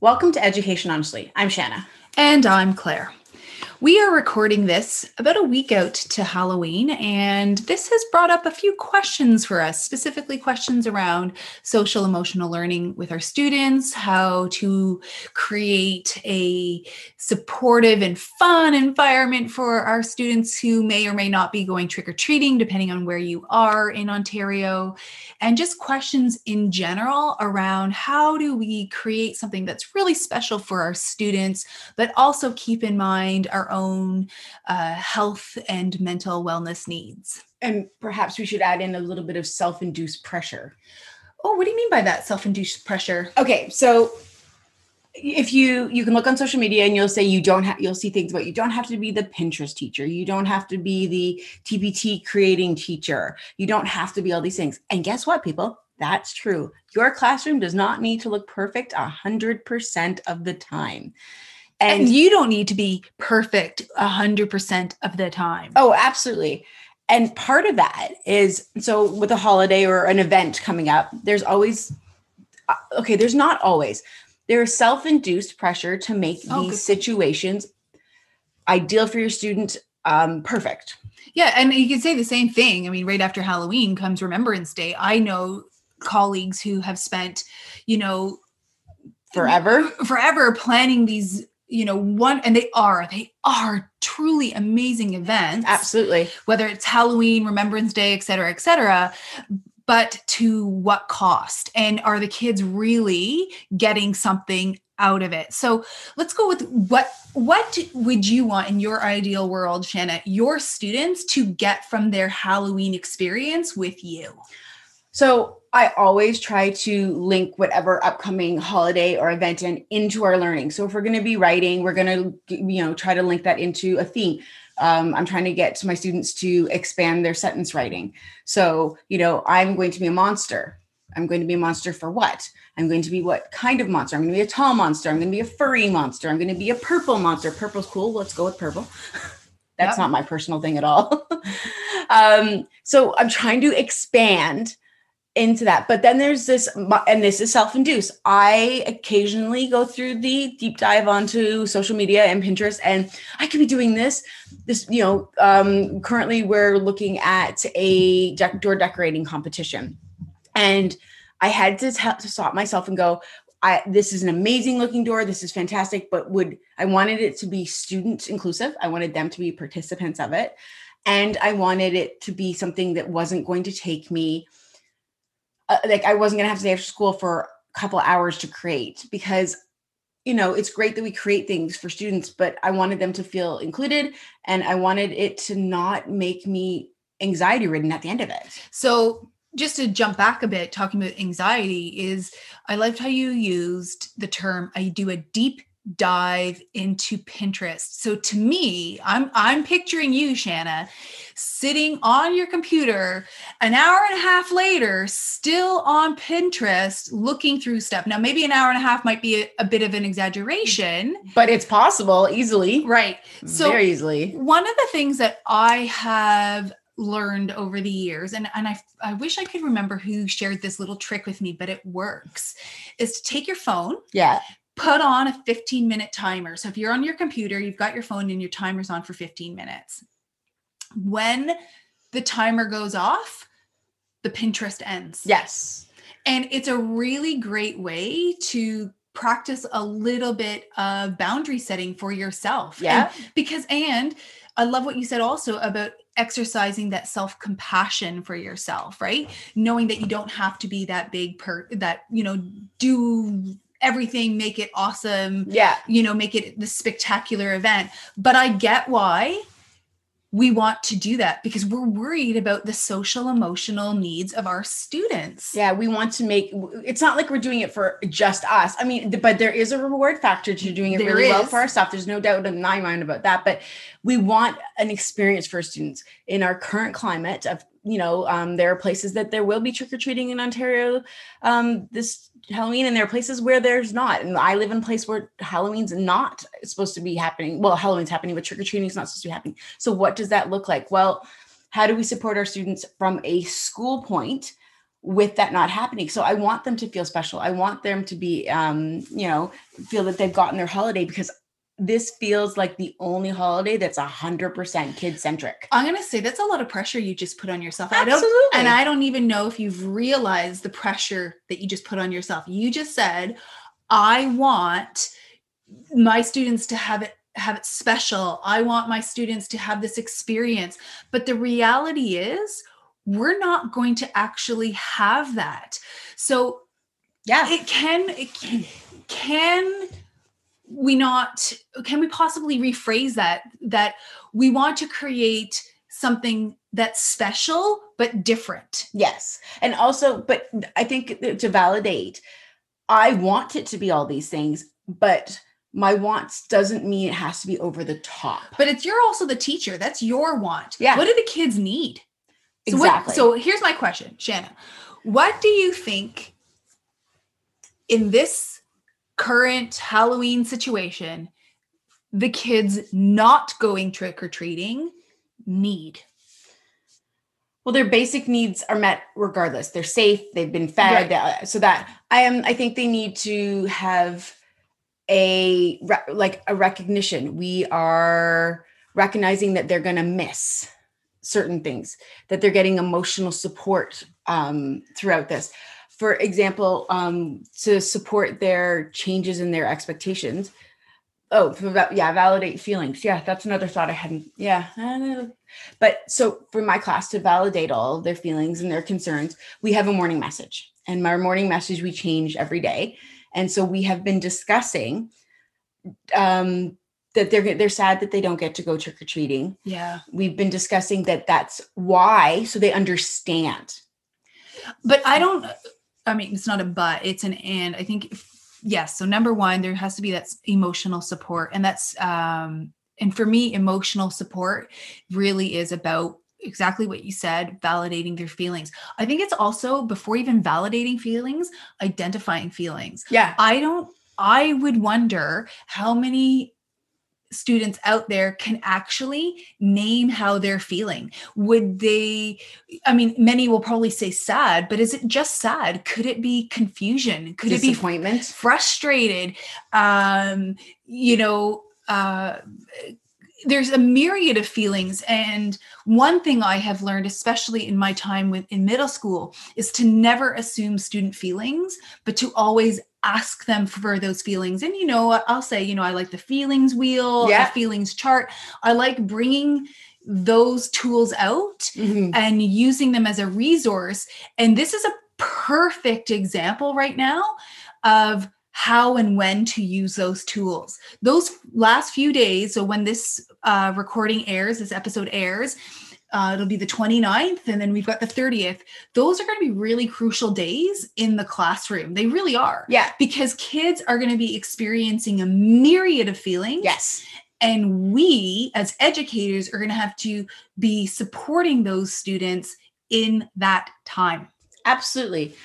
Welcome to Education Honestly. I'm Shanna. And I'm Claire. We are recording this about a week out to Halloween, and this has brought up a few questions for us, specifically questions around social emotional learning with our students, how to create a supportive and fun environment for our students who may or may not be going trick or treating, depending on where you are in Ontario, and just questions in general around how do we create something that's really special for our students, but also keep in mind our own uh, health and mental wellness needs. And perhaps we should add in a little bit of self induced pressure. Oh, what do you mean by that self induced pressure? Okay, so if you you can look on social media and you'll say you don't have you'll see things about you don't have to be the pinterest teacher you don't have to be the tpt creating teacher you don't have to be all these things and guess what people that's true your classroom does not need to look perfect 100% of the time and, and you don't need to be perfect 100% of the time. Oh, absolutely. And part of that is so with a holiday or an event coming up, there's always, uh, okay, there's not always, there's self induced pressure to make oh, these situations ideal for your student um, perfect. Yeah. And you can say the same thing. I mean, right after Halloween comes Remembrance Day. I know colleagues who have spent, you know, forever forever planning these you know one and they are they are truly amazing events. Absolutely. Whether it's halloween remembrance day et cetera et cetera but to what cost? And are the kids really getting something out of it? So let's go with what what would you want in your ideal world shanna your students to get from their halloween experience with you so I always try to link whatever upcoming holiday or event in into our learning. So if we're going to be writing, we're going to you know try to link that into a theme. Um, I'm trying to get my students to expand their sentence writing. So you know I'm going to be a monster. I'm going to be a monster for what? I'm going to be what kind of monster? I'm going to be a tall monster. I'm going to be a furry monster. I'm going to be a purple monster. Purple's cool. Let's go with purple. That's yep. not my personal thing at all. um, so I'm trying to expand into that. But then there's this, and this is self induced. I occasionally go through the deep dive onto social media and Pinterest, and I could be doing this. This, you know, um, currently we're looking at a door decorating competition. And I had to, t- to stop myself and go, I, this is an amazing looking door. This is fantastic, but would I wanted it to be student inclusive? I wanted them to be participants of it. And I wanted it to be something that wasn't going to take me uh, like I wasn't gonna have to stay after school for a couple hours to create because you know it's great that we create things for students but i wanted them to feel included and i wanted it to not make me anxiety ridden at the end of it. So just to jump back a bit talking about anxiety is i loved how you used the term i do a deep dive into Pinterest. So to me, I'm I'm picturing you, Shanna, sitting on your computer an hour and a half later, still on Pinterest, looking through stuff. Now, maybe an hour and a half might be a, a bit of an exaggeration, but it's possible easily. Right. So very easily. One of the things that I have learned over the years and, and I, I wish i could remember who shared this little trick with me but it works is to take your phone yeah put on a 15 minute timer. So if you're on your computer, you've got your phone and your timer's on for 15 minutes. When the timer goes off, the Pinterest ends. Yes. And it's a really great way to practice a little bit of boundary setting for yourself. Yeah. And because, and I love what you said also about exercising that self compassion for yourself, right? Knowing that you don't have to be that big per that, you know, do everything make it awesome yeah. you know make it the spectacular event. But i get why we want to do that because we're worried about the social emotional needs of our students. Yeah we want to make it's not like we're doing it for just us. I mean but there is a reward factor to doing it there really is. well for our staff there's no doubt in my mind about that. But we want an experience for students. In our current climate of you know um, there are places that there will be trick-or-treating in ontario um, this Halloween, and there are places where there's not. And I live in a place where Halloween's not supposed to be happening. Well, Halloween's happening, but trick or treating is not supposed to be happening. So, what does that look like? Well, how do we support our students from a school point? with that not happening. So I want them to feel special. I want them to be, um, you know, feel that they've gotten their holiday because this feels like the only holiday that's a hundred percent kid centric. I'm gonna say that's a lot of pressure you just put on yourself. Absolutely. I don't, and I don't even know if you've realized the pressure that you just put on yourself. You just said, "I want my students to have it have it special. I want my students to have this experience." But the reality is, we're not going to actually have that. So, yeah, it can it can, can we not can we possibly rephrase that that we want to create something that's special but different? Yes. And also but i think to validate i want it to be all these things but my wants doesn't mean it has to be over the top. But it's you're also the teacher. That's your want. Yeah. What do the kids need? So exactly. what, so here's my question shanna. What do you think in this current Halloween situation, the kids not going trick or treating need? Well, their basic needs are met regardless. They're safe. They've been fed. Right. Uh, so that I am. I think they need to have a re- like a recognition. We are recognizing that they're going to miss certain things. That they're getting emotional support um, throughout this for example, um, to support their changes in their expectations. Oh, yeah, validate feelings. Yeah, that's another thought I hadn't. Yeah, but so for my class to validate all of their feelings and their concerns, we have a morning message, and our morning message we change every day. And so we have been discussing um, that they're they're sad that they don't get to go trick or treating. Yeah, we've been discussing that that's why, so they understand. But I don't I mean, it's not a but, it's an and. I think, yes. So, number one, there has to be that emotional support. And that's, um, and for me, emotional support really is about exactly what you said validating their feelings i think it's also before even validating feelings identifying feelings yeah i don't i would wonder how many students out there can actually name how they're feeling. Would they i mean many will probably say sad but is it just sad? Could it be confusion? Could it be disappointment. frustrated? Um you know uh there's a myriad of feelings. And one thing i have learned especially in my time with in middle school is to never assume student feelings but to always ask them for those feelings. And you know i'll say you know i like the feelings wheel yeah. the feelings chart. I like bringing those tools out Mhm. and using them as a resource. And this is a perfect example right now of how and when to use those tools. Those last few days so when this uh, recording airs this episode airs uh, it'll be the 29th and then we've got the 30th those are going to be really crucial days in the classroom. They really are. Yeah. Because kids are going to be experiencing a myriad of feelings. Yes. And we as educators are going to have to be supporting those students in that time. Absolutely.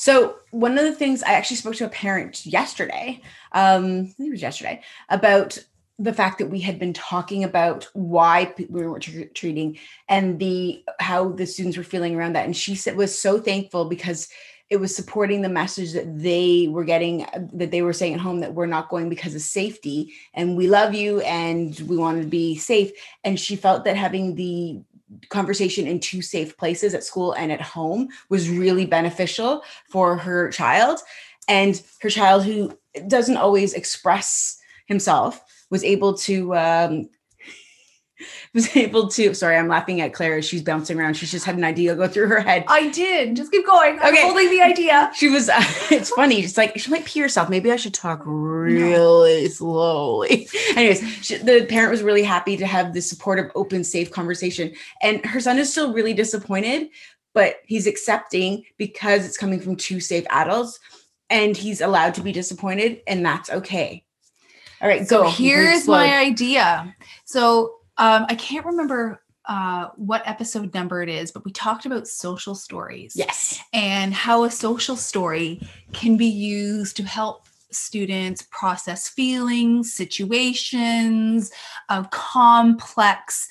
So one of the things I actually spoke to a parent yesterday, um, it was yesterday, about the fact that we had been talking about why we were or treating and the how the students were feeling around that, and she said was so thankful because it was supporting the message that they were getting that they were saying at home that we're not going because of safety and we love you and we want to be safe. And she felt that having the conversation in two safe places at school and at home was really beneficial for her child. And her child who doesn't always express himself was able to um was able to sorry i'm laughing at claire she's bouncing around. She's just had an idea go through her head. I did. Just keep going. I'm Okay. holding the idea. She was it's funny. It's like she might pee herself. Maybe i should talk really slowly. Anyways she, the parent was really happy to have this supportive open safe conversation. And her son is still really disappointed but he's accepting because it's coming from two safe adults and he's allowed to be disappointed and that's okay. All right so go. Here's my idea. So um, i can't remember uh, what episode number it is but we talked about social stories yes and how a social story can be used to help students process feelings, situations, uh, complex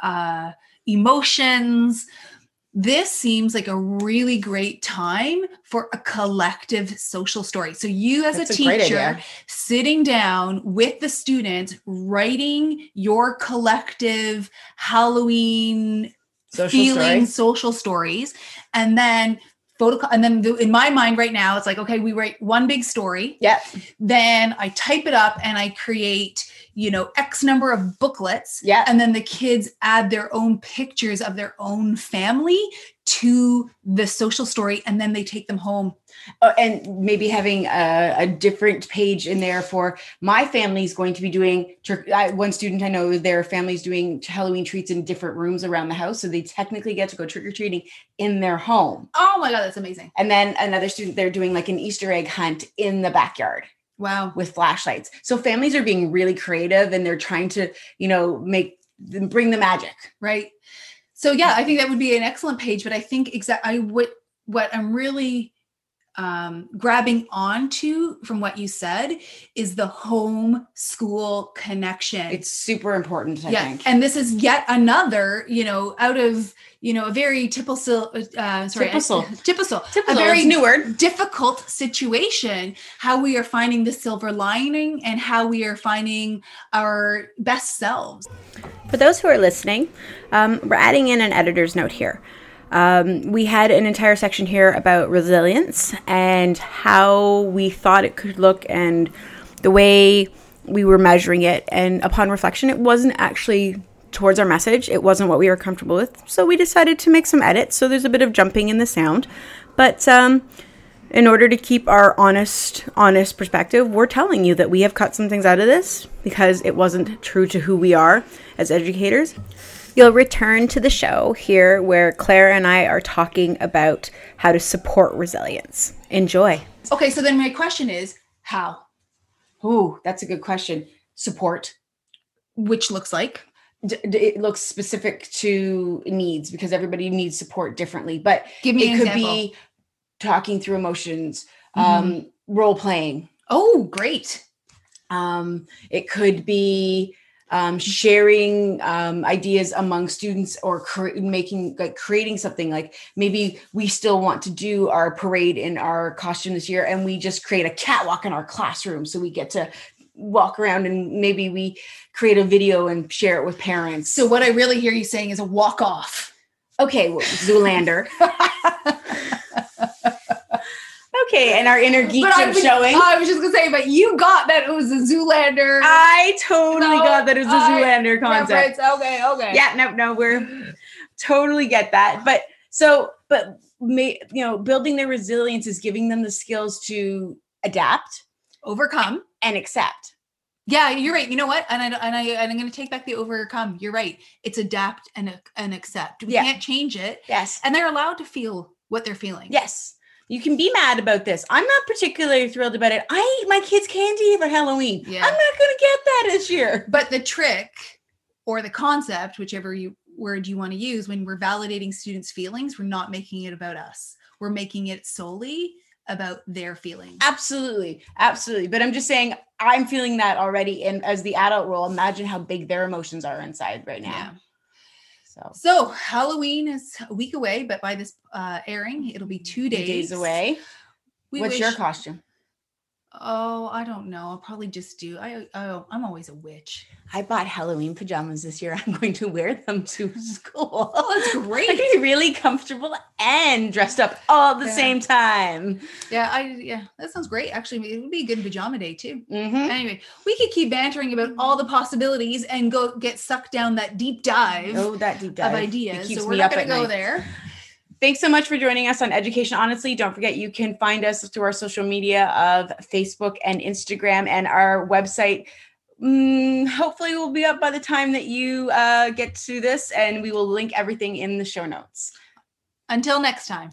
uh, emotions. This seems like a really great time for a collective social story. So, you as That's a a teacher idea. sitting down with the students, writing your collective Halloween Social feeling story. social stories, and then photo. And then the, in my mind right now, it's like, okay, we write one big story, Yep. then I type it up and I create, you know, X number of booklets. Yeah. And then the kids add their own pictures of their own family to the social story and then they take them home. Oh, and maybe having a, a different page in there for my family's going to be doing trick. I, one student I know, their family's doing Halloween treats in different rooms around the house, so they technically get to go trick or treating in their home. Oh my God, that's amazing. And then another student, they're doing like an Easter egg hunt in the backyard Wow. with flashlights. So families are being really creative and they're trying to, you know, make bring the magic. Right. So yeah, I think that would be an excellent page, but I think exactly I what what I'm really um grabbing onto from what you said is the home school connection. It's super important, I yeah, think. and this is yet another, you know, out of you know a very typical, uh, sorry, Typical. typical, Typical, a very new word. difficult situation. How we are finding the silver lining and how we are finding our best selves. For those who are listening, um, we're adding in an editor's note here. Um, we had an entire section here about resilience and how we thought it could look and the way we were measuring it. And upon reflection, it wasn't actually towards our message. It wasn't what we were comfortable with. So we decided to make some edits. So there's a bit of jumping in the sound. But um, in order to keep our honest honest perspective we're telling you that we have cut some things out of this because it wasn't true to who we are as educators you'll return to the show here where claire and i are talking about how to support resilience enjoy Okay, so then my question is how, Ooh, that's a good question. Support. which looks like D- d- it looks specific to needs because everybody needs support differently. But give me it an could example. be talking through emotions, Mhm. um, role playing. oh, great. Um, it could be um, sharing um, ideas among students or cre- making like creating something. Like maybe we still want to do our parade in our costume this year and we just create a catwalk in our classroom so we get to walk around and maybe we create a video and share it with parents. So what I really hear you saying is a walk off. okay well, zoolander okay and our inner geek But I, is was- showing I was just gonna say, but you got that it was a Zoolander i totally No, got that it was a zoolander concept. Okay, okay. yeah no no we're totally get that but so but may, you know building their resilience is giving them the skills to adapt Overcome. and accept Yeah, you're right. You know what? And I and I and I'm gonna take back the overcome. You're right. It's adapt and and accept. We Yeah. can't change it, yes and they're allowed to feel what they're feeling. yes you can be mad about this i'm not particularly thrilled about it i ate my kids candy for halloween Yeah. i'm not gonna get that this year But the trick or the concept, whichever you word you want to use, when we're validating students' feelings, we're not making it about us. We're making it solely about their feelings. absolutely absolutely but i'm just saying i'm feeling that already and as the adult role imagine how big their emotions are inside right now Yeah. So So Halloween is a week away, but by this uh, airing, it'll be two two days, days. away. We what's your costume Oh, I don't know. I'll probably just do. I oh, I'm always a witch. I bought Halloween pajamas this year. I'm going to wear them to school. Oh, that's great. be really comfortable and dressed up all at the Yeah. same time. Yeah, I yeah, that sounds great. Actually, it would be a good pajama day too. hmm Anyway, we could keep bantering about all the possibilities and go get sucked down that deep dive Oh, that deep of dive. It ideas. So we're not going to go night. there. Thanks so much for joining us on Education Honestly. Don't forget you can find us through our social media of Facebook and Instagram and our website. Mm, hopefully, will be up by the time that you uh, get to this, and we will link everything in the show notes. Until next time.